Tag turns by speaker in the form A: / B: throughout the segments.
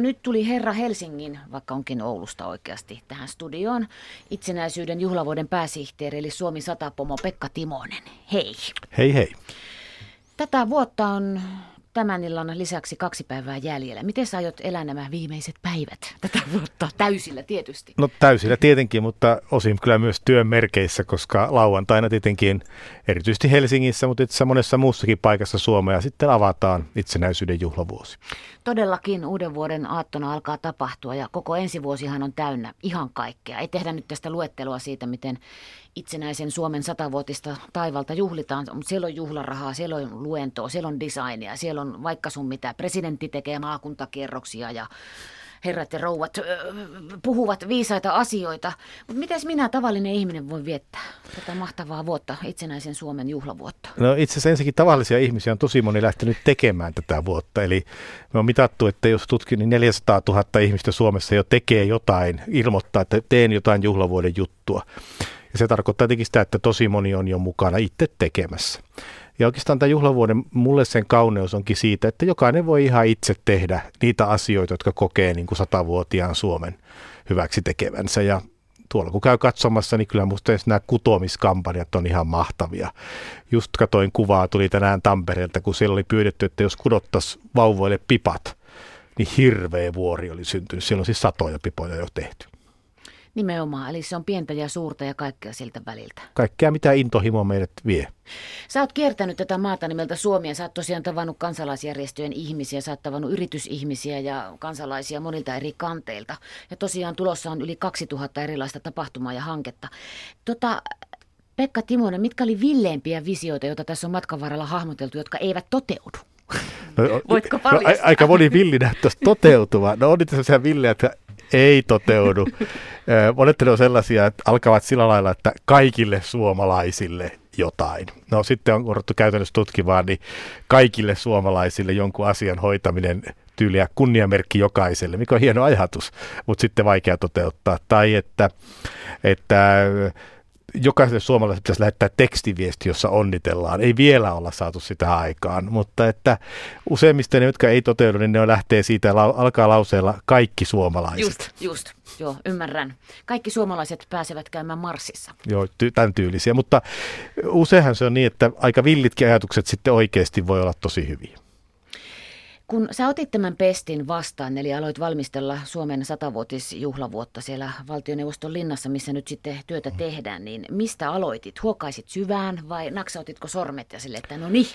A: Nyt tuli herra Helsingin, vaikka onkin Oulusta oikeasti, tähän studioon itsenäisyyden juhlavuoden pääsihteeri eli Suomi Satapomo Pekka Timonen. Hei.
B: Hei hei.
A: Tätä vuotta on tämän illan lisäksi kaksi päivää jäljellä. Miten sä aiot elää nämä viimeiset päivät tätä vuotta täysillä tietysti?
B: No täysillä tietenkin, mutta osin kyllä myös työn merkeissä, koska lauantaina tietenkin erityisesti Helsingissä, mutta itse monessa muussakin paikassa Suomea sitten avataan itsenäisyyden juhlavuosi.
A: Todellakin uuden vuoden aattona alkaa tapahtua ja koko ensi vuosihan on täynnä ihan kaikkea. Ei tehdä nyt tästä luettelua siitä, miten itsenäisen Suomen satavuotista taivalta juhlitaan. Siellä on juhlarahaa, siellä on luentoa, siellä on designia, siellä on vaikka sun mitä. Presidentti tekee maakuntakierroksia ja herrat ja rouvat puhuvat viisaita asioita. Mutta miten minä tavallinen ihminen voi viettää tätä mahtavaa vuotta, itsenäisen Suomen juhlavuotta?
B: No itse asiassa ensinnäkin tavallisia ihmisiä on tosi moni lähtenyt tekemään tätä vuotta. Eli me on mitattu, että jos tutkin, niin 400 000 ihmistä Suomessa jo tekee jotain, ilmoittaa, että teen jotain juhlavuoden juttua. Ja se tarkoittaa tietenkin sitä, että tosi moni on jo mukana itse tekemässä. Ja oikeastaan tämä juhlavuoden, mulle sen kauneus onkin siitä, että jokainen voi ihan itse tehdä niitä asioita, jotka kokee niin kuin satavuotiaan Suomen hyväksi tekevänsä. Ja tuolla kun käy katsomassa, niin kyllä musta nämä kutomiskampanjat on ihan mahtavia. Just katoin kuvaa, tuli tänään Tampereelta, kun siellä oli pyydetty, että jos kudottaisiin vauvoille pipat, niin hirveä vuori oli syntynyt. Siellä on siis satoja pipoja jo tehty.
A: Nimenomaan, eli se on pientä ja suurta ja kaikkea siltä väliltä.
B: Kaikkea, mitä intohimo meidät vie.
A: Sä oot kiertänyt tätä maata nimeltä Suomia. Sä oot tosiaan tavannut kansalaisjärjestöjen ihmisiä, sä oot tavannut yritysihmisiä ja kansalaisia monilta eri kanteilta. Ja tosiaan tulossa on yli 2000 erilaista tapahtumaa ja hanketta. Tota, Pekka Timonen, mitkä oli villeimpiä visioita, joita tässä on matkan varrella hahmoteltu, jotka eivät toteudu? No, Voitko no,
B: aika moni villi näyttäisi toteutuva. No on niitä sellaisia villejä, että ei toteudu. Monet on sellaisia, että alkavat sillä lailla, että kaikille suomalaisille jotain. No sitten on korottu käytännössä tutkivaa, niin kaikille suomalaisille jonkun asian hoitaminen tyyliä kunniamerkki jokaiselle, mikä on hieno ajatus, mutta sitten vaikea toteuttaa. Tai että, että jokaiselle suomalaiselle pitäisi lähettää tekstiviesti, jossa onnitellaan. Ei vielä olla saatu sitä aikaan, mutta että useimmista ne, jotka ei toteudu, niin ne lähtee siitä, alkaa lauseella kaikki suomalaiset.
A: Just, just. Joo, ymmärrän. Kaikki suomalaiset pääsevät käymään Marsissa.
B: Joo, ty- tämän tyylisiä, mutta useinhan se on niin, että aika villitkin ajatukset sitten oikeasti voi olla tosi hyviä.
A: Kun sä otit tämän pestin vastaan, eli aloit valmistella Suomen satavuotisjuhlavuotta siellä valtioneuvoston linnassa, missä nyt sitten työtä tehdään, niin mistä aloitit? Huokaisit syvään vai naksautitko sormet ja sille, että no niin?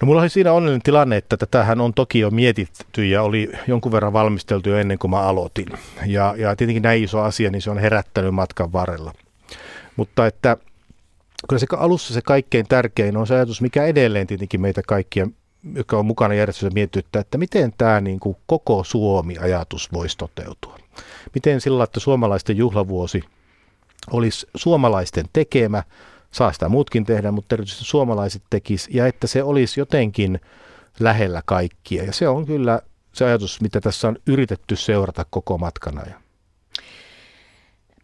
B: No mulla oli siinä onnellinen tilanne, että tätähän on toki jo mietitty ja oli jonkun verran valmisteltu jo ennen kuin mä aloitin. Ja, ja tietenkin näin iso asia, niin se on herättänyt matkan varrella. Mutta että kyllä se alussa se kaikkein tärkein on se ajatus, mikä edelleen tietenkin meitä kaikkia joka on mukana järjestössä mietitty, että miten tämä niin kuin koko Suomi-ajatus voisi toteutua. Miten sillä että suomalaisten juhlavuosi olisi suomalaisten tekemä, saa sitä muutkin tehdä, mutta erityisesti suomalaiset tekis, ja että se olisi jotenkin lähellä kaikkia. Ja se on kyllä se ajatus, mitä tässä on yritetty seurata koko matkana.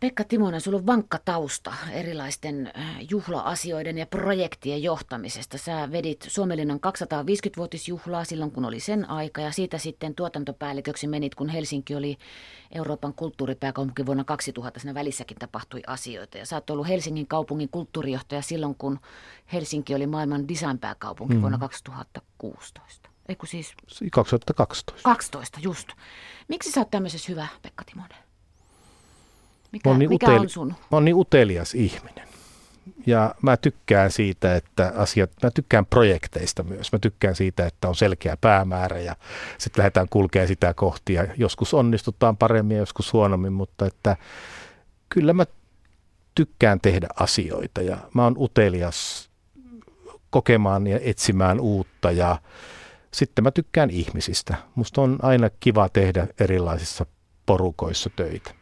A: Pekka Timonen, sulla on vankka tausta erilaisten äh, juhla-asioiden ja projektien johtamisesta. Sä vedit Suomelinnan 250-vuotisjuhlaa silloin, kun oli sen aika, ja siitä sitten tuotantopäälliköksi menit, kun Helsinki oli Euroopan kulttuuripääkaupunki vuonna 2000. Siinä välissäkin tapahtui asioita. Ja sä oot ollut Helsingin kaupungin kulttuurijohtaja silloin, kun Helsinki oli maailman designpääkaupunki mm. vuonna 2016. Eiku siis...
B: 2012.
A: 12, just. Miksi sä oot tämmöisessä hyvä, Pekka Timonen? Mikä, niin mikä uteli, on sun? Mä
B: oon niin utelias ihminen. Ja mä tykkään siitä, että asiat, mä tykkään projekteista myös. Mä tykkään siitä, että on selkeä päämäärä ja sitten lähdetään kulkemaan sitä kohti. Ja joskus onnistutaan paremmin ja joskus huonommin, mutta että kyllä mä tykkään tehdä asioita ja mä oon utelias kokemaan ja etsimään uutta ja sitten mä tykkään ihmisistä. Musta on aina kiva tehdä erilaisissa porukoissa töitä.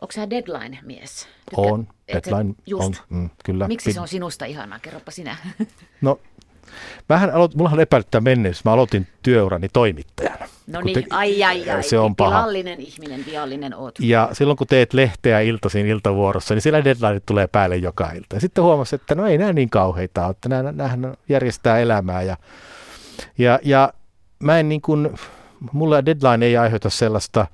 A: Onko sä deadline-mies?
B: Tykkää, on, deadline
A: just.
B: on, mm, kyllä.
A: Miksi se on sinusta ihanaa? Kerropa sinä.
B: No, mähän aloitin, mulla on epäilyttää menneisyys. Mä aloitin työurani toimittajana.
A: No niin, ai ai ai, se on paha. ihminen, viallinen oot.
B: Ja silloin kun teet lehteä iltaisin iltavuorossa, niin siellä deadline tulee päälle joka ilta. Ja sitten huomasin, että no ei nämä niin kauheita ole, että nämä, järjestää elämää. Ja, ja, ja mä en niin kuin, mulla deadline ei aiheuta sellaista,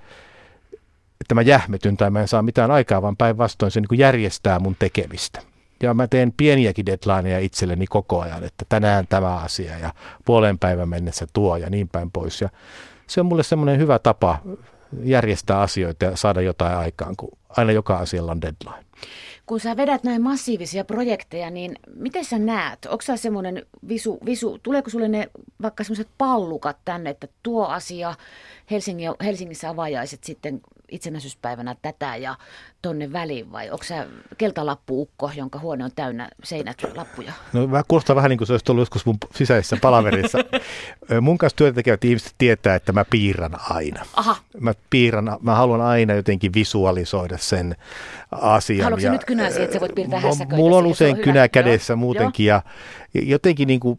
B: että mä jähmetyn tai mä en saa mitään aikaa, vaan päinvastoin se niin järjestää mun tekemistä. Ja mä teen pieniäkin deadlineja itselleni koko ajan, että tänään tämä asia ja puolen päivän mennessä tuo ja niin päin pois. Ja se on mulle semmoinen hyvä tapa järjestää asioita ja saada jotain aikaan, kun aina joka asialla on deadline.
A: Kun sä vedät näin massiivisia projekteja, niin miten sä näet? Onko semmoinen visu, visu, tuleeko sulle ne vaikka semmoiset pallukat tänne, että tuo asia Helsingin, Helsingissä avajaiset sitten itsenäisyyspäivänä tätä ja tonne väliin vai onko se keltalappuukko, jonka huone on täynnä seinät lappuja?
B: No vähän kuulostaa vähän niin kuin se olisi ollut joskus mun sisäisessä palaverissa. mun kanssa työtä tekevät ihmiset tietää, että mä piirrän aina.
A: Aha.
B: Mä piirrän, mä haluan aina jotenkin visualisoida sen asian.
A: Haluatko ja, nyt kynäsi, että sä voit piirtää hässäköitä?
B: Mulla on usein kynä kädessä Joo. muutenkin Joo. ja jotenkin niin kuin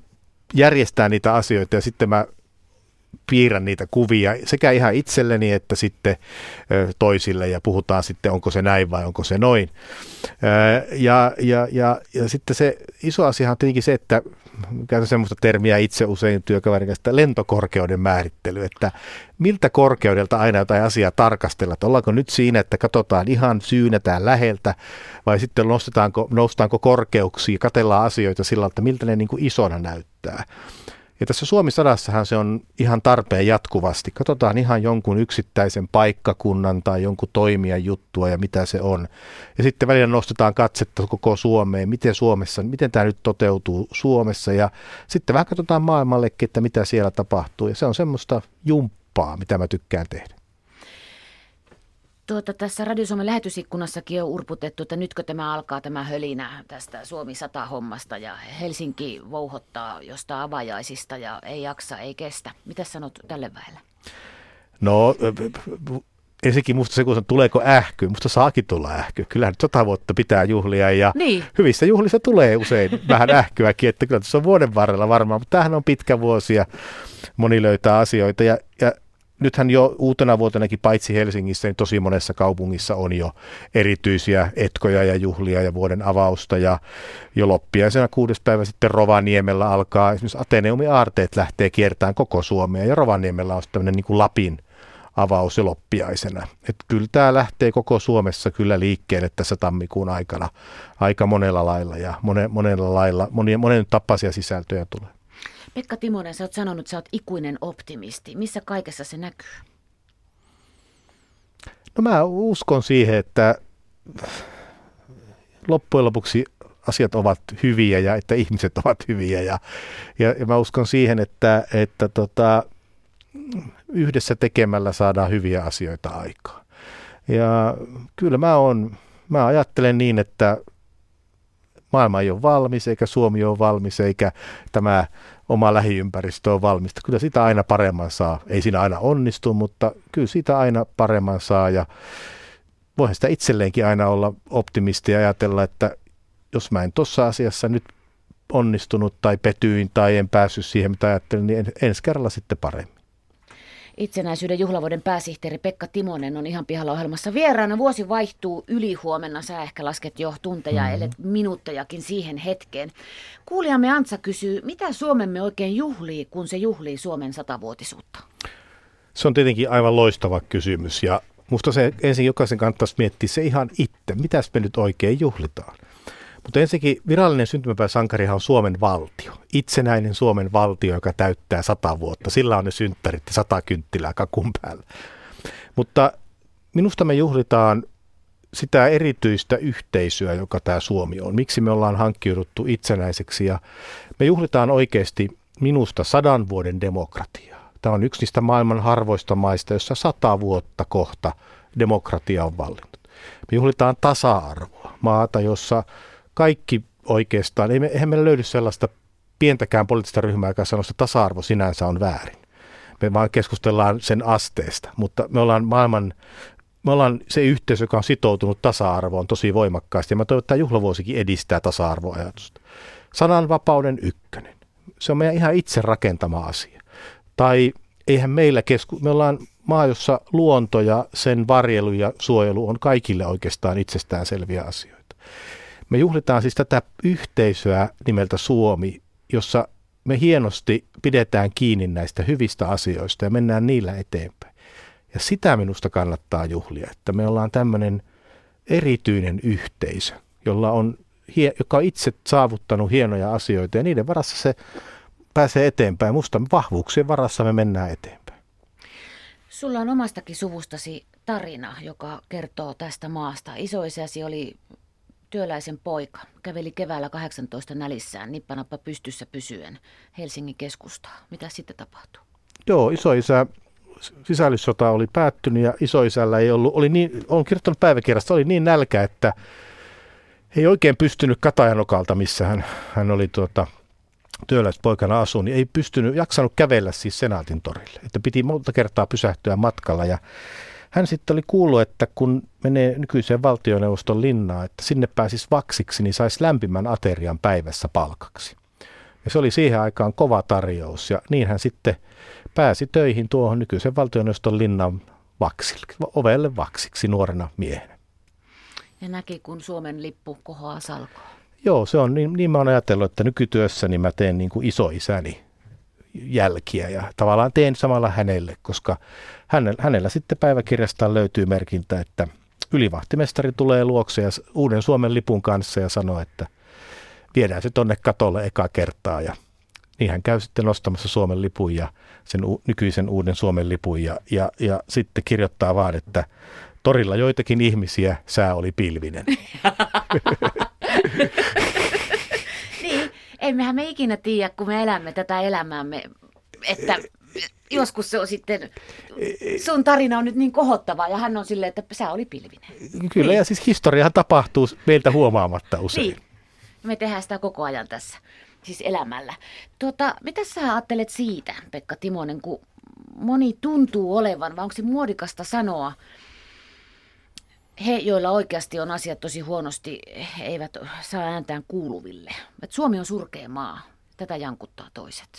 B: järjestää niitä asioita ja sitten mä piirrän niitä kuvia sekä ihan itselleni että sitten toisille ja puhutaan sitten, onko se näin vai onko se noin. Ja, ja, ja, ja sitten se iso asia on tietenkin se, että käytän semmoista termiä itse usein työkaverin kanssa, lentokorkeuden määrittely, että miltä korkeudelta aina jotain asiaa tarkastella, että ollaanko nyt siinä, että katsotaan ihan syynetään läheltä vai sitten nostetaanko, noustaanko korkeuksia, katellaan asioita sillä että miltä ne niin kuin isona näyttää. Ja tässä Suomi-sadassahan se on ihan tarpeen jatkuvasti. Katsotaan ihan jonkun yksittäisen paikkakunnan tai jonkun toimijan juttua ja mitä se on. Ja sitten välillä nostetaan katsetta koko Suomeen, miten Suomessa, miten tämä nyt toteutuu Suomessa. Ja sitten vähän katsotaan maailmallekin, että mitä siellä tapahtuu. Ja se on semmoista jumppaa, mitä mä tykkään tehdä.
A: Tuota, tässä Radio Suomen lähetysikkunassakin on urputettu, että nytkö tämä alkaa tämä hölinä tästä Suomi 100 hommasta ja Helsinki vouhottaa josta avajaisista ja ei jaksa, ei kestä. Mitä sanot tälle väelle?
B: No ensinnäkin musta se, kun tuleeko ähky, musta saakin tulla ähky. Kyllähän nyt sata vuotta pitää juhlia ja
A: niin.
B: hyvissä juhlissa tulee usein vähän ähkyäkin, että kyllä tässä on vuoden varrella varmaan, mutta tämähän on pitkä vuosi ja moni löytää asioita ja, ja nythän jo uutena vuotenakin paitsi Helsingissä, niin tosi monessa kaupungissa on jo erityisiä etkoja ja juhlia ja vuoden avausta. Ja jo loppiaisena kuudes päivä sitten Rovaniemellä alkaa, esimerkiksi Ateneumin aarteet lähtee kiertämään koko Suomea ja Rovaniemellä on tämmöinen niin kuin Lapin avaus jo loppiaisena. Että kyllä tämä lähtee koko Suomessa kyllä liikkeelle tässä tammikuun aikana aika monella lailla ja monen, monella lailla, monen, monen tapaisia sisältöjä tulee.
A: Pekka Timonen, sä oot sanonut, että sä oot ikuinen optimisti. Missä kaikessa se näkyy?
B: No mä uskon siihen, että loppujen lopuksi asiat ovat hyviä ja että ihmiset ovat hyviä. Ja, ja, ja mä uskon siihen, että, että tota, yhdessä tekemällä saadaan hyviä asioita aikaan. Ja kyllä mä, on, mä ajattelen niin, että maailma ei ole valmis, eikä Suomi ole valmis, eikä tämä oma lähiympäristö on valmista. Kyllä sitä aina paremman saa. Ei siinä aina onnistu, mutta kyllä sitä aina paremman saa ja voihan sitä itselleenkin aina olla optimisti ja ajatella, että jos mä en tuossa asiassa nyt onnistunut tai petyin tai en päässyt siihen, mitä ajattelin, niin ensi kerralla sitten paremmin.
A: Itsenäisyyden juhlavuoden pääsihteeri Pekka Timonen on ihan pihalla ohjelmassa vieraana. Vuosi vaihtuu yli huomenna. Sä ehkä lasket jo tunteja, mm-hmm. ellet minuuttejakin siihen hetkeen. Kuulijamme Antsa kysyy, mitä Suomemme oikein juhlii, kun se juhlii Suomen satavuotisuutta?
B: Se on tietenkin aivan loistava kysymys ja musta se ensin jokaisen kannattaisi miettiä se ihan itse, mitä me nyt oikein juhlitaan. Mutta ensinnäkin virallinen syntymäpäiväsankarihan on Suomen valtio. Itsenäinen Suomen valtio, joka täyttää sata vuotta. Sillä on ne synttärit ja sata kynttilää kakun päällä. Mutta minusta me juhlitaan sitä erityistä yhteisöä, joka tämä Suomi on. Miksi me ollaan hankkiuduttu itsenäiseksi ja me juhlitaan oikeasti minusta sadan vuoden demokratiaa. Tämä on yksi niistä maailman harvoista maista, jossa sata vuotta kohta demokratia on vallinnut. Me juhlitaan tasa-arvoa, maata, jossa kaikki oikeastaan, ei me, eihän meillä löydy sellaista pientäkään poliittista ryhmää, joka sanoo, että tasa-arvo sinänsä on väärin. Me vaan keskustellaan sen asteesta, mutta me ollaan maailman, me ollaan se yhteisö, joka on sitoutunut tasa-arvoon tosi voimakkaasti, ja mä toivon, että tämä juhlavuosikin edistää tasa-arvoajatusta. Sananvapauden ykkönen. Se on meidän ihan itse rakentama asia. Tai eihän meillä kesku... Me ollaan maa, jossa luonto ja sen varjelu ja suojelu on kaikille oikeastaan itsestään selviä asioita. Me juhlitaan siis tätä yhteisöä nimeltä Suomi, jossa me hienosti pidetään kiinni näistä hyvistä asioista ja mennään niillä eteenpäin. Ja sitä minusta kannattaa juhlia, että me ollaan tämmöinen erityinen yhteisö, jolla on, joka on itse saavuttanut hienoja asioita ja niiden varassa se pääsee eteenpäin. Musta vahvuuksien varassa me mennään eteenpäin.
A: Sulla on omastakin suvustasi tarina, joka kertoo tästä maasta. Isoisäsi oli työläisen poika, käveli keväällä 18 nälissään nippanappa pystyssä pysyen Helsingin keskustaa. Mitä sitten tapahtui?
B: Joo, isoisä sisällissota oli päättynyt ja isoisällä ei ollut, oli niin, on kirjoittanut päiväkirjasta, oli niin nälkä, että ei oikein pystynyt Katajanokalta, missä hän, hän oli tuota, työläispoikana asu, niin ei pystynyt, jaksanut kävellä siis Senaatin torille. Että piti monta kertaa pysähtyä matkalla ja hän sitten oli kuullut, että kun menee nykyiseen valtioneuvoston linnaan, että sinne pääsisi vaksiksi, niin saisi lämpimän aterian päivässä palkaksi. Ja se oli siihen aikaan kova tarjous ja niin hän sitten pääsi töihin tuohon nykyisen valtioneuvoston linnan vaksille, ovelle vaksiksi nuorena miehenä.
A: Ja näki, kun Suomen lippu kohoaa salkoon.
B: Joo, se on niin, niin mä oon ajatellut, että nykytyössäni mä teen niin kuin isoisäni jälkiä ja tavallaan teen samalla hänelle, koska hänellä, hänellä sitten päiväkirjastaan löytyy merkintä, että ylivahtimestari tulee luokse ja uuden Suomen lipun kanssa ja sanoo, että viedään se tonne katolle eka kertaa ja niin hän käy sitten nostamassa Suomen lipun ja sen u- nykyisen uuden Suomen lipun ja, ja, ja sitten kirjoittaa vaan, että torilla joitakin ihmisiä, sää oli pilvinen.
A: emmehän me ikinä tiedä, kun me elämme tätä elämäämme, että joskus se on sitten, sun tarina on nyt niin kohottava ja hän on silleen, että sä oli pilvinen.
B: Kyllä niin. ja siis historiahan tapahtuu meiltä huomaamatta usein. Niin.
A: Me tehdään sitä koko ajan tässä, siis elämällä. Tuota, mitä sä ajattelet siitä, Pekka Timonen, kun moni tuntuu olevan, vai onko se muodikasta sanoa, he, joilla oikeasti on asiat tosi huonosti, eivät saa ääntään kuuluville. Et Suomi on surkea maa. Tätä jankuttaa toiset.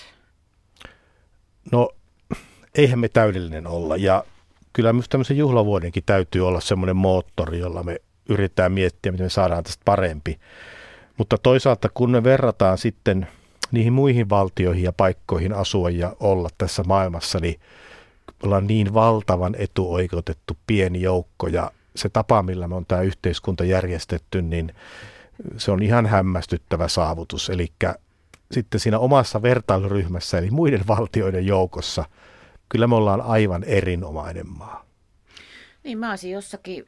B: No, eihän me täydellinen olla. Ja kyllä myös tämmöisen juhlavuodenkin täytyy olla semmoinen moottori, jolla me yritetään miettiä, miten me saadaan tästä parempi. Mutta toisaalta kun me verrataan sitten niihin muihin valtioihin ja paikkoihin asua ja olla tässä maailmassa, niin ollaan niin valtavan etuoikeutettu pieni joukko ja se tapa, millä me on tämä yhteiskunta järjestetty, niin se on ihan hämmästyttävä saavutus. Eli sitten siinä omassa vertailuryhmässä, eli muiden valtioiden joukossa, kyllä me ollaan aivan erinomainen maa.
A: Niin mä olisin jossakin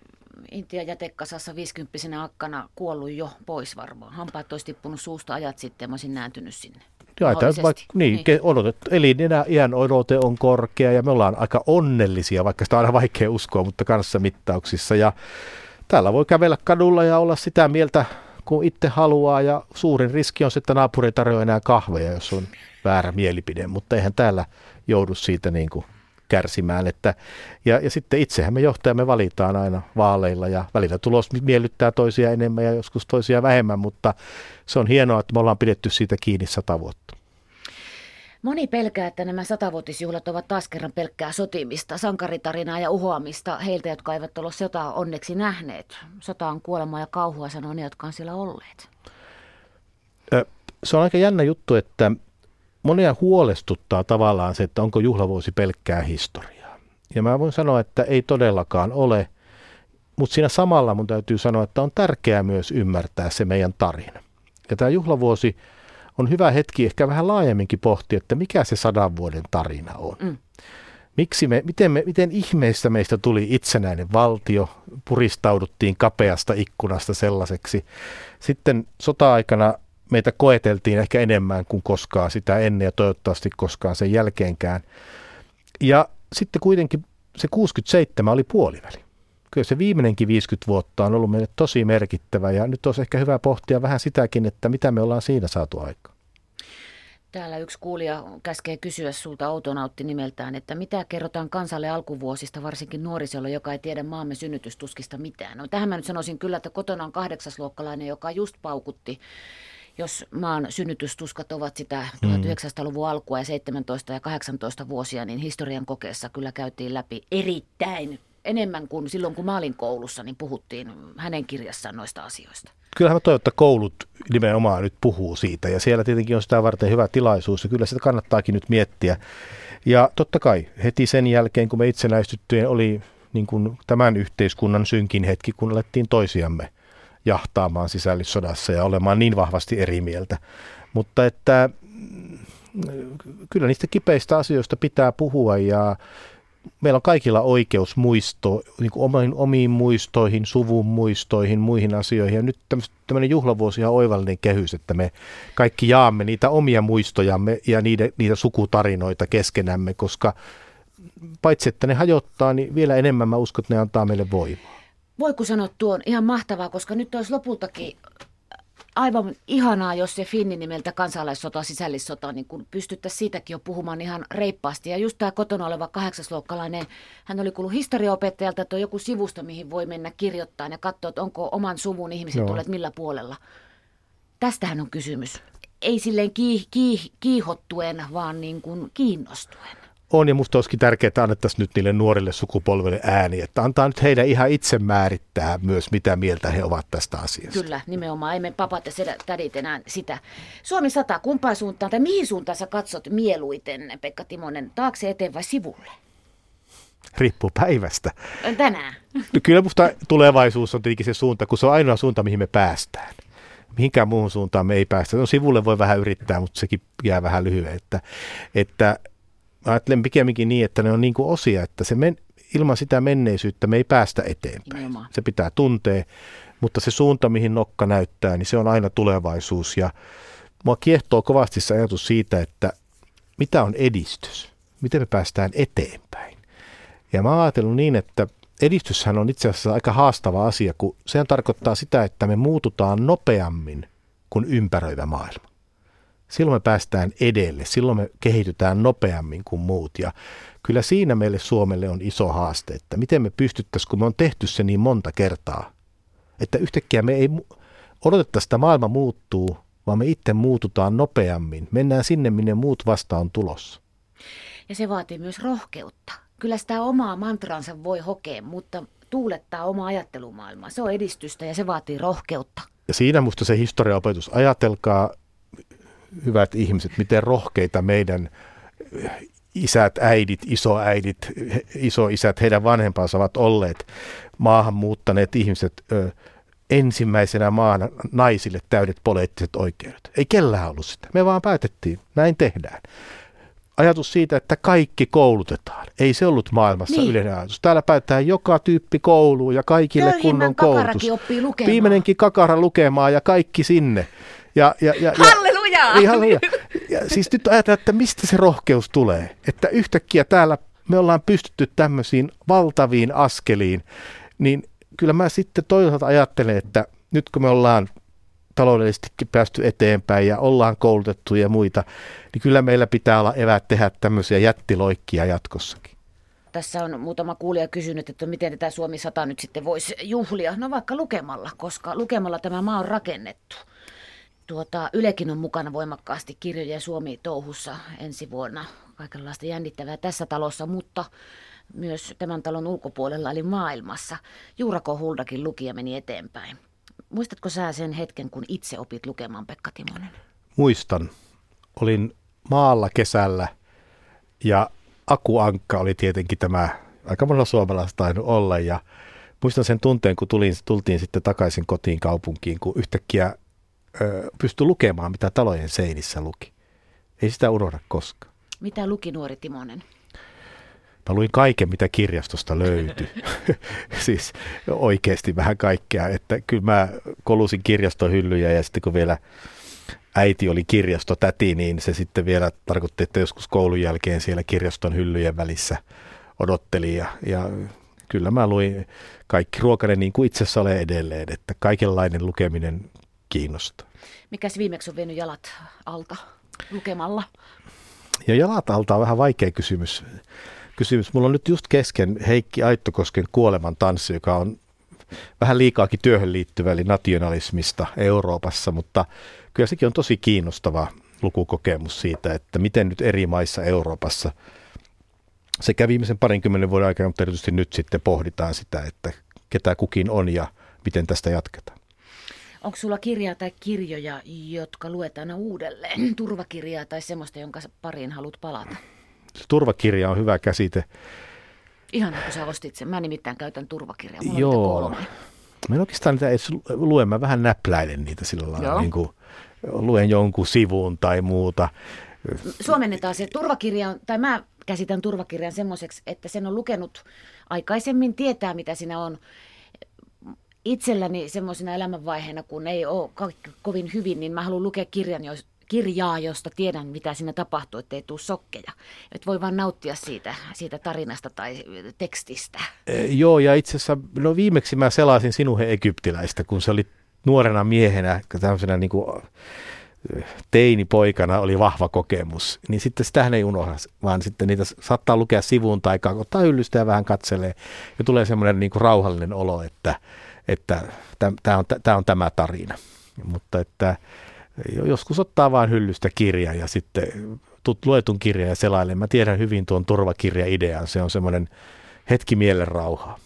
A: Intian jätekasassa 50 akkana kuollut jo pois varmaan. Hampaat olisi tippunut suusta ajat sitten ja mä olisin nääntynyt sinne.
B: Jaetaan vaikka, niin, niin. Odotet, eli iän odote on korkea ja me ollaan aika onnellisia, vaikka sitä on aina vaikea uskoa, mutta kanssa mittauksissa. Ja täällä voi kävellä kadulla ja olla sitä mieltä, kun itse haluaa ja suurin riski on se, että naapuri ei tarjoa enää kahveja, jos on väärä mielipide, mutta eihän täällä joudu siitä niin kuin kärsimään. Että, ja, ja sitten itsehän me johtajamme valitaan aina vaaleilla ja välillä tulos miellyttää toisia enemmän ja joskus toisia vähemmän, mutta se on hienoa, että me ollaan pidetty siitä kiinni sata vuotta.
A: Moni pelkää, että nämä satavuotisjuhlat ovat taas kerran pelkkää sotimista, sankaritarinaa ja uhoamista heiltä, jotka eivät ole sotaa onneksi nähneet. Sota on kuolemaa ja kauhua, sanoo ne, jotka on siellä olleet.
B: Se on aika jännä juttu, että monia huolestuttaa tavallaan se, että onko juhlavuosi pelkkää historiaa. Ja mä voin sanoa, että ei todellakaan ole, mutta siinä samalla mun täytyy sanoa, että on tärkeää myös ymmärtää se meidän tarina. Ja tämä juhlavuosi on hyvä hetki ehkä vähän laajemminkin pohtia, että mikä se sadan vuoden tarina on. Mm. Miksi me, miten, me, miten ihmeistä meistä tuli itsenäinen valtio, puristauduttiin kapeasta ikkunasta sellaiseksi. Sitten sota-aikana meitä koeteltiin ehkä enemmän kuin koskaan sitä ennen ja toivottavasti koskaan sen jälkeenkään. Ja sitten kuitenkin se 67 oli puoliväli. Kyllä se viimeinenkin 50 vuotta on ollut meille tosi merkittävä ja nyt olisi ehkä hyvä pohtia vähän sitäkin, että mitä me ollaan siinä saatu aikaan.
A: Täällä yksi kuulija käskee kysyä sulta outonautti nimeltään, että mitä kerrotaan kansalle alkuvuosista, varsinkin nuorisolle, joka ei tiedä maamme synnytystuskista mitään. No tähän mä nyt sanoisin kyllä, että kotona on kahdeksasluokkalainen, joka just paukutti jos maan synnytystuskat ovat sitä 1900-luvun mm. alkua ja 17 ja 18 vuosia, niin historian kokeessa kyllä käytiin läpi erittäin enemmän kuin silloin, kun mä olin koulussa, niin puhuttiin hänen kirjassaan noista asioista.
B: kyllähän mä toivon, että koulut nimenomaan nyt puhuu siitä ja siellä tietenkin on sitä varten hyvä tilaisuus ja kyllä sitä kannattaakin nyt miettiä. Ja totta kai heti sen jälkeen, kun me itsenäistyttyjen oli niin kuin tämän yhteiskunnan synkin hetki, kun alettiin toisiamme jahtaamaan sisällissodassa ja olemaan niin vahvasti eri mieltä. Mutta että mm, kyllä niistä kipeistä asioista pitää puhua ja meillä on kaikilla oikeus muisto, niin kuin omiin, omiin muistoihin, suvun muistoihin, muihin asioihin. Ja nyt tämmöinen juhlavuosi on oivallinen kehys, että me kaikki jaamme niitä omia muistojamme ja niitä, niitä sukutarinoita keskenämme, koska paitsi että ne hajottaa, niin vielä enemmän mä uskon, että ne antaa meille voimaa.
A: Voiko sanoa tuon ihan mahtavaa, koska nyt olisi lopultakin aivan ihanaa, jos se Finni nimeltä kansalaissota, sisällissota, niin kun pystyttäisiin siitäkin jo puhumaan ihan reippaasti. Ja just tämä kotona oleva kahdeksasluokkalainen, hän oli kuullut historiaopettajalta, että on joku sivusto, mihin voi mennä kirjoittaa ja katsoa, että onko oman suvun ihmiset tulleet millä puolella. Tästähän on kysymys. Ei silleen kiih, kiih, kiihottuen, vaan niin kuin kiinnostuen
B: on ja musta olisikin tärkeää, että annettaisiin nyt niille nuorille sukupolville ääni, että antaa nyt heidän ihan itse määrittää myös, mitä mieltä he ovat tästä asiasta.
A: Kyllä, nimenomaan. Emme papat ja tädit enää sitä. Suomi 100, kumpaan suuntaan tai mihin suuntaan sä katsot mieluiten, Pekka Timonen, taakse eteen vai sivulle?
B: Riippuu päivästä.
A: Tänään.
B: No, kyllä musta tulevaisuus on tietenkin se suunta, kun se on ainoa suunta, mihin me päästään mihinkään muuhun suuntaan me ei päästä. No sivulle voi vähän yrittää, mutta sekin jää vähän lyhyen. Että, että ajattelen pikemminkin niin, että ne on niin kuin osia, että se men, ilman sitä menneisyyttä me ei päästä eteenpäin. Ilma. Se pitää tuntea, mutta se suunta, mihin nokka näyttää, niin se on aina tulevaisuus. Ja mua kiehtoo kovasti se ajatus siitä, että mitä on edistys? Miten me päästään eteenpäin? Ja mä oon ajatellut niin, että edistyshän on itse asiassa aika haastava asia, kun sehän tarkoittaa sitä, että me muututaan nopeammin kuin ympäröivä maailma silloin me päästään edelle, silloin me kehitytään nopeammin kuin muut. Ja kyllä siinä meille Suomelle on iso haaste, että miten me pystyttäisiin, kun me on tehty se niin monta kertaa, että yhtäkkiä me ei odotettaisi, että maailma muuttuu, vaan me itse muututaan nopeammin. Mennään sinne, minne muut vasta on tulossa.
A: Ja se vaatii myös rohkeutta. Kyllä sitä omaa mantransa voi hokea, mutta tuulettaa oma ajattelumaailmaa. Se on edistystä ja se vaatii rohkeutta.
B: Ja siinä musta se historiaopetus, ajatelkaa hyvät ihmiset, miten rohkeita meidän isät, äidit, isoäidit, isoisät, heidän vanhempansa ovat olleet maahanmuuttaneet ihmiset ö, ensimmäisenä maana naisille täydet poliittiset oikeudet. Ei kellään ollut sitä. Me vaan päätettiin, näin tehdään. Ajatus siitä, että kaikki koulutetaan. Ei se ollut maailmassa niin. yleinen ajatus. Täällä päätetään joka tyyppi kouluun ja kaikille Köyhimmän kunnon koulutus.
A: Oppii lukemaan.
B: Viimeinenkin kakara lukemaan ja kaikki sinne. Ja, ja, ja, ja,
A: Halleluja!
B: Niin, halleluja. Ja siis nyt ajatellaan, että mistä se rohkeus tulee. Että yhtäkkiä täällä me ollaan pystytty tämmöisiin valtaviin askeliin, niin kyllä mä sitten toisaalta ajattelen, että nyt kun me ollaan taloudellisestikin päästy eteenpäin ja ollaan koulutettu ja muita, niin kyllä meillä pitää olla evät tehdä tämmöisiä jättiloikkia jatkossakin.
A: Tässä on muutama kuulija kysynyt, että miten tätä Suomi 100 nyt sitten voisi juhlia. No vaikka lukemalla, koska lukemalla tämä maa on rakennettu. Tuota, Ylekin on mukana voimakkaasti kirjojen Suomi-touhussa ensi vuonna. Kaikenlaista jännittävää tässä talossa, mutta myös tämän talon ulkopuolella eli maailmassa. Juurako Huldakin lukija meni eteenpäin. Muistatko sä sen hetken, kun itse opit lukemaan, Pekka Timonen?
B: Muistan. Olin maalla kesällä ja Aku Ankka oli tietenkin tämä, aika monella suomalaista tainnut olla ja muistan sen tunteen, kun tulin, tultiin sitten takaisin kotiin kaupunkiin, kun yhtäkkiä pysty lukemaan, mitä talojen seinissä luki. Ei sitä unohda koskaan.
A: Mitä luki nuori Timonen?
B: Mä luin kaiken, mitä kirjastosta löytyi. siis oikeasti vähän kaikkea. Että kyllä mä kolusin kirjastohyllyjä ja sitten kun vielä äiti oli kirjastotäti, niin se sitten vielä tarkoitti, että joskus koulun jälkeen siellä kirjaston hyllyjen välissä odotteli. Ja, ja kyllä mä luin kaikki ruokainen niin kuin itsessä olen edelleen, että kaikenlainen lukeminen kiinnostaa.
A: Mikäs viimeksi on vienyt jalat alta lukemalla?
B: Ja jalat alta on vähän vaikea kysymys. kysymys. Mulla on nyt just kesken Heikki Aittokosken kuoleman tanssi, joka on vähän liikaakin työhön liittyvä, eli nationalismista Euroopassa, mutta kyllä sekin on tosi kiinnostava lukukokemus siitä, että miten nyt eri maissa Euroopassa sekä viimeisen parinkymmenen vuoden aikana, mutta erityisesti nyt sitten pohditaan sitä, että ketä kukin on ja miten tästä jatketaan.
A: Onko sulla kirjaa tai kirjoja, jotka luet aina uudelleen? Turvakirjaa tai semmoista, jonka pariin haluat palata?
B: Turvakirja on hyvä käsite.
A: Ihan kun sä ostit sen. Mä nimittäin käytän turvakirjaa. Mulla Joo.
B: Mä en oikeastaan niitä edes lue, mä vähän näpläilen niitä sillä lailla, niin kuin luen jonkun sivuun tai muuta.
A: Suomennetaan se turvakirja, tai mä käsitän turvakirjan semmoiseksi, että sen on lukenut aikaisemmin, tietää mitä siinä on. Itselläni semmoisena elämänvaiheena, kun ei ole kovin hyvin, niin mä haluan lukea kirjan, kirjaa, josta tiedän, mitä siinä tapahtuu, ettei tule sokkeja. Että voi vaan nauttia siitä, siitä tarinasta tai tekstistä.
B: E, joo, ja itse asiassa, no viimeksi mä selasin Sinuhe Egyptiläistä, kun se oli nuorena miehenä, tämmöisenä niin kuin teinipoikana oli vahva kokemus, niin sitten sitähän ei unohda, vaan sitten niitä saattaa lukea sivuun tai ottaa hyllystä ja vähän katselee ja tulee semmoinen niin kuin rauhallinen olo, että, että tämä on, on tämä tarina. Mutta että joskus ottaa vain hyllystä kirjan ja sitten tut luetun kirjan ja selailen. Mä tiedän hyvin tuon turvakirja-idean. Se on semmoinen hetki mielen rauhaa.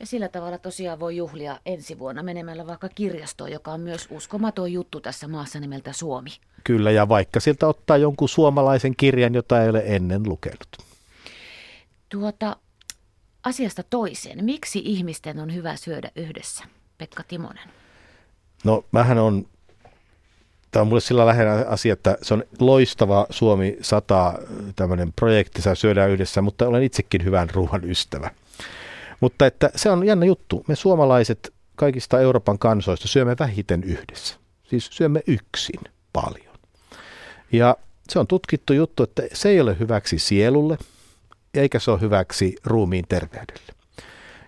A: Ja sillä tavalla tosiaan voi juhlia ensi vuonna menemällä vaikka kirjastoon, joka on myös uskomaton juttu tässä maassa nimeltä Suomi.
B: Kyllä, ja vaikka siltä ottaa jonkun suomalaisen kirjan, jota ei ole ennen lukenut.
A: Tuota, asiasta toiseen. Miksi ihmisten on hyvä syödä yhdessä? Pekka Timonen.
B: No, mähän on Tämä on mulle sillä lähinnä asia, että se on loistava Suomi 100 tämmöinen projekti, saa syödään yhdessä, mutta olen itsekin hyvän ruoan ystävä. Mutta että se on jännä juttu. Me suomalaiset kaikista Euroopan kansoista syömme vähiten yhdessä. Siis syömme yksin paljon. Ja se on tutkittu juttu, että se ei ole hyväksi sielulle, eikä se ole hyväksi ruumiin terveydelle.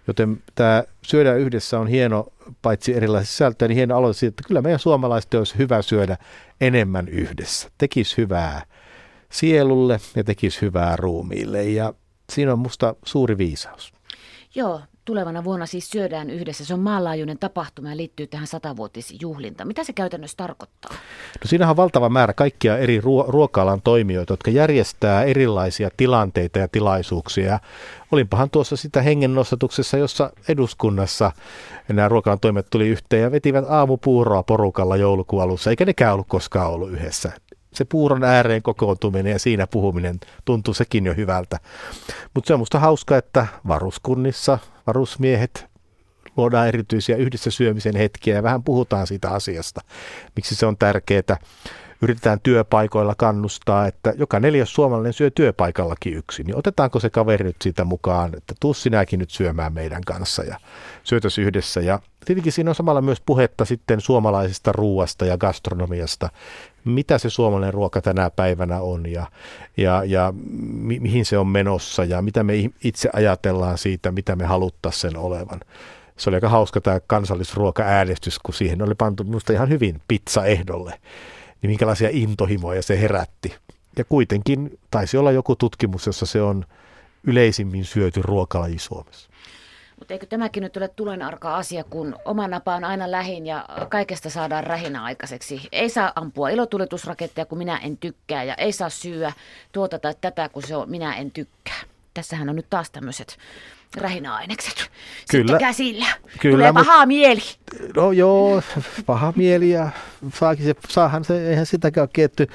B: Joten tämä syödä yhdessä on hieno, paitsi erilaisia sisältöjä, niin hieno aloite siitä, että kyllä meidän suomalaiset olisi hyvä syödä enemmän yhdessä. Tekisi hyvää sielulle ja tekisi hyvää ruumiille ja siinä on musta suuri viisaus.
A: Joo, tulevana vuonna siis syödään yhdessä. Se on maanlaajuinen tapahtuma ja liittyy tähän satavuotisjuhlintaan. Mitä se käytännössä tarkoittaa?
B: No siinähän on valtava määrä kaikkia eri ruo- ruoka-alan toimijoita, jotka järjestää erilaisia tilanteita ja tilaisuuksia. Olinpahan tuossa sitä hengennostatuksessa, jossa eduskunnassa nämä ruokalan toimijat tuli yhteen ja vetivät aamupuuroa porukalla joulukuun alussa, eikä nekään ollut koskaan ollut yhdessä se puuron ääreen kokoontuminen ja siinä puhuminen tuntuu sekin jo hyvältä. Mutta se on musta hauska, että varuskunnissa varusmiehet luodaan erityisiä yhdessä syömisen hetkiä ja vähän puhutaan siitä asiasta, miksi se on tärkeää. Yritetään työpaikoilla kannustaa, että joka neljäs suomalainen syö työpaikallakin yksin. Niin otetaanko se kaveri nyt siitä mukaan, että tuu sinäkin nyt syömään meidän kanssa ja syötäs yhdessä. Ja tietenkin siinä on samalla myös puhetta sitten suomalaisesta ruuasta ja gastronomiasta, mitä se suomalainen ruoka tänä päivänä on ja, ja, ja mi- mihin se on menossa ja mitä me itse ajatellaan siitä, mitä me haluttaisiin sen olevan. Se oli aika hauska tämä kansallisruoka-äänestys, kun siihen oli pantu minusta ihan hyvin pizza ehdolle. Niin minkälaisia intohimoja se herätti. Ja kuitenkin taisi olla joku tutkimus, jossa se on yleisimmin syöty ruokalaji Suomessa.
A: Mutta eikö tämäkin nyt ole tulenarka asia, kun oma napa on aina lähin ja kaikesta saadaan rähinä aikaiseksi. Ei saa ampua ilotulitusraketteja, kun minä en tykkää, ja ei saa syyä tuota tai tätä, kun se on minä en tykkää. Tässähän on nyt taas tämmöiset rähinäainekset. Kyllä. Sitten käsillä. Kyllä, Tulee paha mut, mieli.
B: No joo, paha mieli ja saakin se, saahan se, eihän sitäkään ole kietty.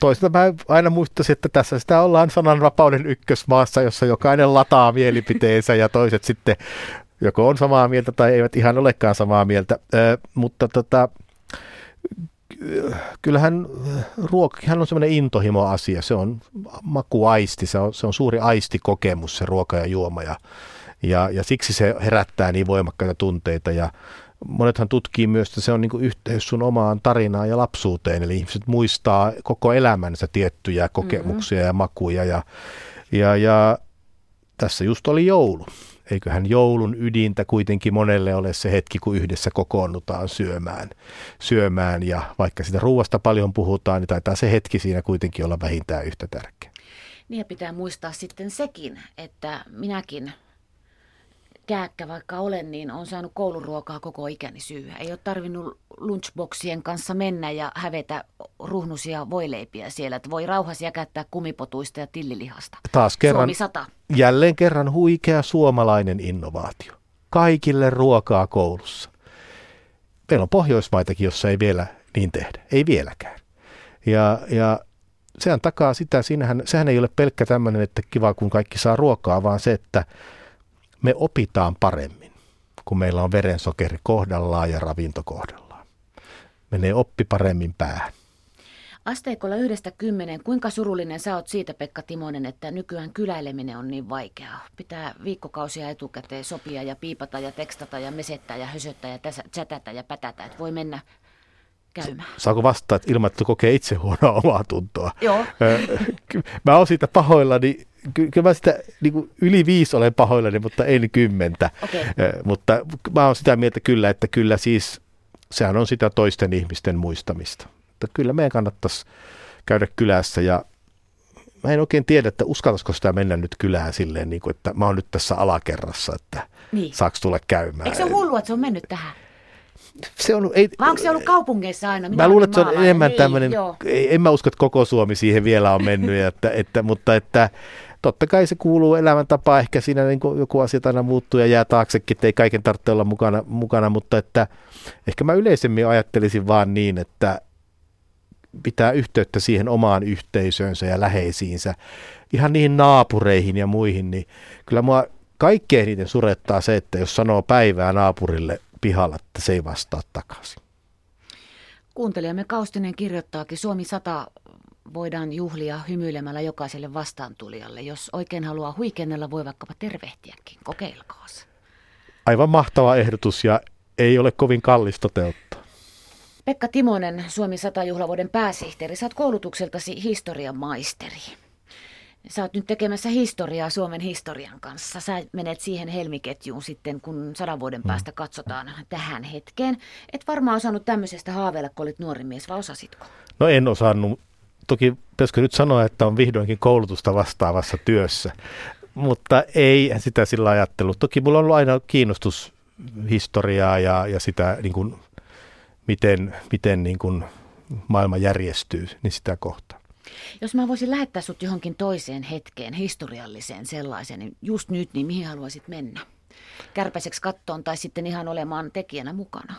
B: Toisaalta mä aina muistaisin, että tässä sitä ollaan sananvapauden ykkösmaassa, jossa jokainen lataa mielipiteensä ja toiset sitten joko on samaa mieltä tai eivät ihan olekaan samaa mieltä. Äh, mutta tota, kyllähän ruokahan on semmoinen intohimo-asia. Se on makuaisti, se on, se on suuri aistikokemus se ruoka ja juoma. Ja, ja, ja siksi se herättää niin voimakkaita tunteita. Ja monethan tutkii myös, että se on niin yhteys sun omaan tarinaan ja lapsuuteen, eli ihmiset muistaa koko elämänsä tiettyjä kokemuksia mm-hmm. ja makuja. Ja, ja, ja tässä just oli joulu eiköhän joulun ydintä kuitenkin monelle ole se hetki, kun yhdessä kokoonnutaan syömään. syömään ja vaikka sitä ruuasta paljon puhutaan, niin taitaa se hetki siinä kuitenkin olla vähintään yhtä tärkeä.
A: Niin ja pitää muistaa sitten sekin, että minäkin kääkkä vaikka olen, niin on saanut kouluruokaa koko ikäni syyä. Ei ole tarvinnut lunchboxien kanssa mennä ja hävetä ruhnusia voileipiä siellä, että voi rauhassa käyttää kumipotuista ja tillilihasta.
B: Taas kerran, Suomi 100. jälleen kerran huikea suomalainen innovaatio. Kaikille ruokaa koulussa. meillä on Pohjoismaitakin, jossa ei vielä niin tehdä. Ei vieläkään. Ja, ja sehän takaa sitä, siinähän, sehän ei ole pelkkä tämmöinen, että kiva kun kaikki saa ruokaa, vaan se, että me opitaan paremmin, kun meillä on verensokeri kohdallaan ja ravinto kohdallaan. Menee oppi paremmin päähän.
A: Asteikolla yhdestä kymmeneen, kuinka surullinen sä oot siitä, Pekka Timonen, että nykyään kyläileminen on niin vaikeaa? Pitää viikkokausia etukäteen sopia ja piipata ja tekstata ja mesettää ja hösöttää ja tässä, chatata ja pätätä, että voi mennä käymään.
B: Saako vastaa, että ilman, että kokee itse huonoa omaa tuntoa?
A: Joo.
B: mä oon siitä pahoillani, kyllä mä sitä niin kuin yli viisi olen pahoillani, mutta en kymmentä.
A: Okay.
B: Mutta mä oon sitä mieltä kyllä, että kyllä siis sehän on sitä toisten ihmisten muistamista että kyllä meidän kannattaisi käydä kylässä ja mä en oikein tiedä, että uskaltaisiko sitä mennä nyt kylään silleen, niin kuin, että mä oon nyt tässä alakerrassa, että niin. saako tulla käymään.
A: Eikö se ole hullu, että se on mennyt tähän?
B: Se on, ei,
A: Vai onko se ollut kaupungeissa aina?
B: Minä mä luulen, että se on enemmän niin, tämmöinen, en mä usko, että koko Suomi siihen vielä on mennyt, että, että, mutta että totta kai se kuuluu elämäntapaan, ehkä siinä niin kuin joku asia aina muuttuu ja jää taaksekin, että ei kaiken tarvitse olla mukana, mukana, mutta että ehkä mä yleisemmin ajattelisin vaan niin, että pitää yhteyttä siihen omaan yhteisöönsä ja läheisiinsä, ihan niihin naapureihin ja muihin, niin kyllä mua kaikkein eniten surettaa se, että jos sanoo päivää naapurille pihalla, että se ei vastaa takaisin.
A: Kuuntelijamme Kaustinen kirjoittaakin, Suomi 100 voidaan juhlia hymyilemällä jokaiselle vastaantulijalle. Jos oikein haluaa huikennella, voi vaikkapa tervehtiäkin. Kokeilkaas.
B: Aivan mahtava ehdotus ja ei ole kovin kallis toteuttaa.
A: Pekka Timonen, Suomi 100 juhlavuoden pääsihteeri, sä oot koulutukseltasi historian maisteri. Sä oot nyt tekemässä historiaa Suomen historian kanssa. Sä menet siihen helmiketjuun sitten, kun sadan vuoden mm. päästä katsotaan tähän hetkeen. Et varmaan osannut tämmöisestä haaveilla, kun olit nuori mies, vai osasitko?
B: No en osannut. Toki pitäisikö nyt sanoa, että on vihdoinkin koulutusta vastaavassa työssä. Mutta ei sitä sillä ajattelut. Toki mulla on ollut aina kiinnostus historiaa ja, ja sitä niin kuin miten, miten niin kuin maailma järjestyy, niin sitä kohtaa.
A: Jos mä voisin lähettää sut johonkin toiseen hetkeen, historialliseen sellaiseen, niin just nyt, niin mihin haluaisit mennä? Kärpäiseksi kattoon tai sitten ihan olemaan tekijänä mukana?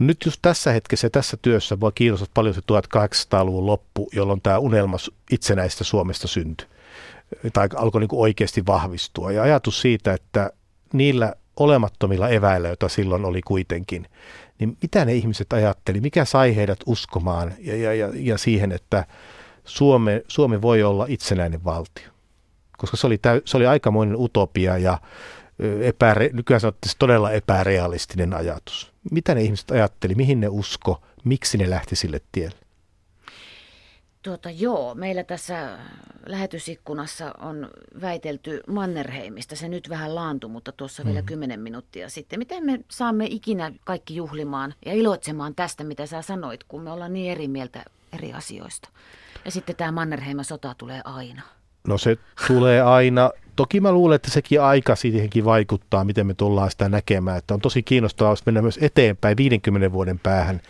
B: Nyt just tässä hetkessä tässä työssä voi kiinnostaa paljon se 1800-luvun loppu, jolloin tämä unelma itsenäistä Suomesta syntyi tai alkoi niin oikeasti vahvistua. Ja ajatus siitä, että niillä olemattomilla eväillä, joita silloin oli kuitenkin, niin mitä ne ihmiset ajatteli, mikä sai heidät uskomaan ja, ja, ja, ja siihen, että Suome, Suomi voi olla itsenäinen valtio. Koska se oli, täy, se oli aikamoinen utopia ja epäre, nykyään sanottaisiin todella epärealistinen ajatus. Mitä ne ihmiset ajatteli, mihin ne usko, miksi ne lähti sille tielle?
A: Tuota, joo, meillä tässä lähetysikkunassa on väitelty Mannerheimista. Se nyt vähän laantui, mutta tuossa mm. vielä kymmenen minuuttia sitten. Miten me saamme ikinä kaikki juhlimaan ja iloitsemaan tästä, mitä sä sanoit, kun me ollaan niin eri mieltä eri asioista? Ja sitten tämä Mannerheiman sota tulee aina.
B: No se tulee aina. Toki mä luulen, että sekin aika siihenkin vaikuttaa, miten me tullaan sitä näkemään. Että on tosi kiinnostavaa, jos mennään myös eteenpäin 50 vuoden päähän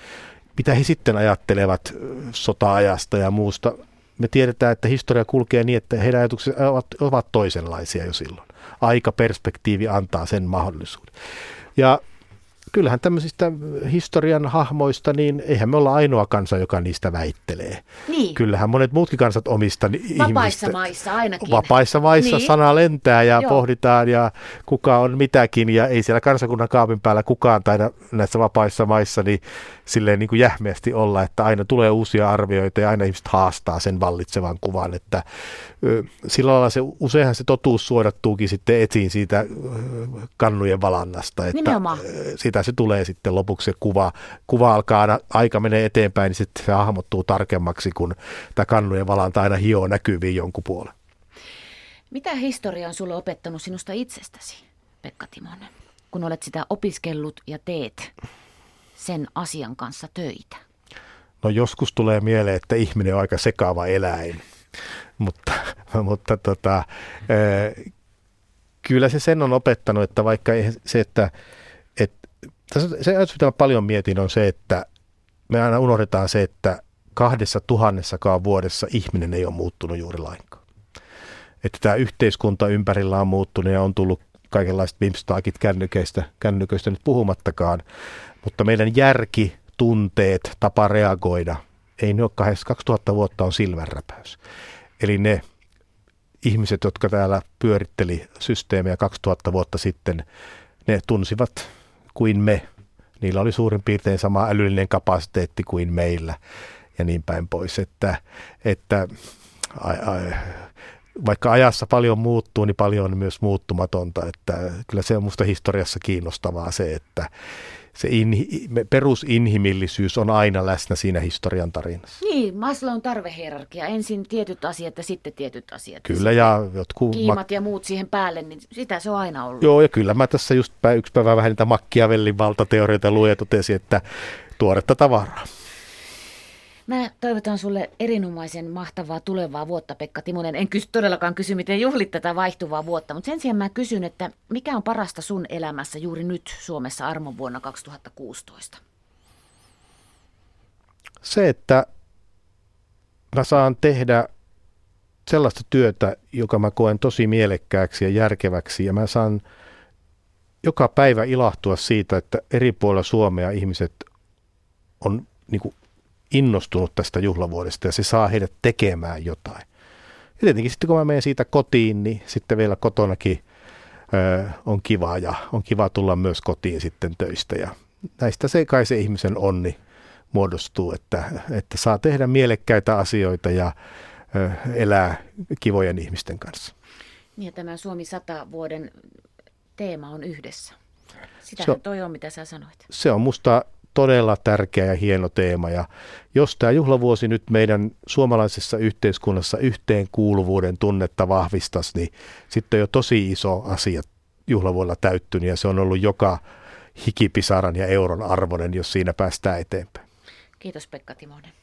B: mitä he sitten ajattelevat sota-ajasta ja muusta. Me tiedetään, että historia kulkee niin, että heidän ajatuksensa ovat, ovat toisenlaisia jo silloin. Aikaperspektiivi antaa sen mahdollisuuden. Ja kyllähän tämmöisistä historian hahmoista, niin eihän me olla ainoa kansa, joka niistä väittelee.
A: Niin.
B: Kyllähän monet muutkin kansat omista
A: Vapaissa ihmistä. maissa ainakin.
B: Vapaissa maissa niin. sana lentää ja Joo. pohditaan ja kuka on mitäkin ja ei siellä kansakunnan kaapin päällä kukaan taida näissä vapaissa maissa niin silleen niin kuin jähmeästi olla, että aina tulee uusia arvioita ja aina ihmiset haastaa sen vallitsevan kuvan, että sillä lailla se, useinhan se totuus suodattuukin sitten etsiin siitä kannujen valannasta, että Nimenomaan. Sitä se tulee sitten lopuksi se kuva, kuva alkaa aina, aika menee eteenpäin, niin sitten se hahmottuu tarkemmaksi, kun tämä kannujen valanta aina hioo näkyviin jonkun puolen.
A: Mitä historia on sulle opettanut sinusta itsestäsi, Pekka Timonen, kun olet sitä opiskellut ja teet sen asian kanssa töitä?
B: No joskus tulee mieleen, että ihminen on aika sekaava eläin, mutta, mutta tota, kyllä se sen on opettanut, että vaikka se, että, että se ajatus, mitä paljon mietin, on se, että me aina unohdetaan se, että kahdessa tuhannessakaan vuodessa ihminen ei ole muuttunut juuri lainkaan. Että tämä yhteiskunta ympärillä on muuttunut ja on tullut kaikenlaiset vimstaakit kännyköistä, kännyköistä nyt puhumattakaan. Mutta meidän järki, tunteet, tapa reagoida, ei ne ole 2000 vuotta on silmänräpäys. Eli ne ihmiset, jotka täällä pyöritteli systeemiä 2000 vuotta sitten, ne tunsivat kuin me. Niillä oli suurin piirtein sama älyllinen kapasiteetti kuin meillä ja niin päin pois. Että, että ai, ai, vaikka ajassa paljon muuttuu, niin paljon on myös muuttumatonta. Että kyllä se on minusta historiassa kiinnostavaa se, että se in, perusinhimillisyys on aina läsnä siinä historian tarinassa.
A: Niin, Maslown tarvehierarkia. Ensin tietyt asiat ja sitten tietyt asiat.
B: Kyllä, ja jotkut...
A: Kiimat ja muut siihen päälle, niin sitä se on aina ollut.
B: Joo, ja kyllä mä tässä just yksi päivä vähän niitä Machiavellin valtateorioita luin ja totesin, että tuoretta tavaraa.
A: Mä toivotan sulle erinomaisen mahtavaa tulevaa vuotta, Pekka Timonen. En kysy, todellakaan kysy, miten juhlit tätä vaihtuvaa vuotta, mutta sen sijaan mä kysyn, että mikä on parasta sun elämässä juuri nyt Suomessa armon vuonna 2016?
B: Se, että mä saan tehdä sellaista työtä, joka mä koen tosi mielekkääksi ja järkeväksi, ja mä saan joka päivä ilahtua siitä, että eri puolilla Suomea ihmiset on niin kuin innostunut tästä juhlavuodesta ja se saa heidät tekemään jotain. Ja tietenkin sitten kun mä menen siitä kotiin, niin sitten vielä kotonakin ö, on kiva ja on kiva tulla myös kotiin sitten töistä. Ja näistä se kai se ihmisen onni muodostuu, että, että saa tehdä mielekkäitä asioita ja ö, elää kivojen ihmisten kanssa.
A: Niin ja tämä Suomi 100 vuoden teema on yhdessä. Sitähän se, toi on, mitä sä sanoit.
B: Se on musta todella tärkeä ja hieno teema. Ja jos tämä juhlavuosi nyt meidän suomalaisessa yhteiskunnassa yhteenkuuluvuuden tunnetta vahvistaisi, niin sitten on jo tosi iso asia juhlavuonna täyttynyt ja se on ollut joka hikipisaran ja euron arvoinen, jos siinä päästään eteenpäin.
A: Kiitos Pekka Timonen.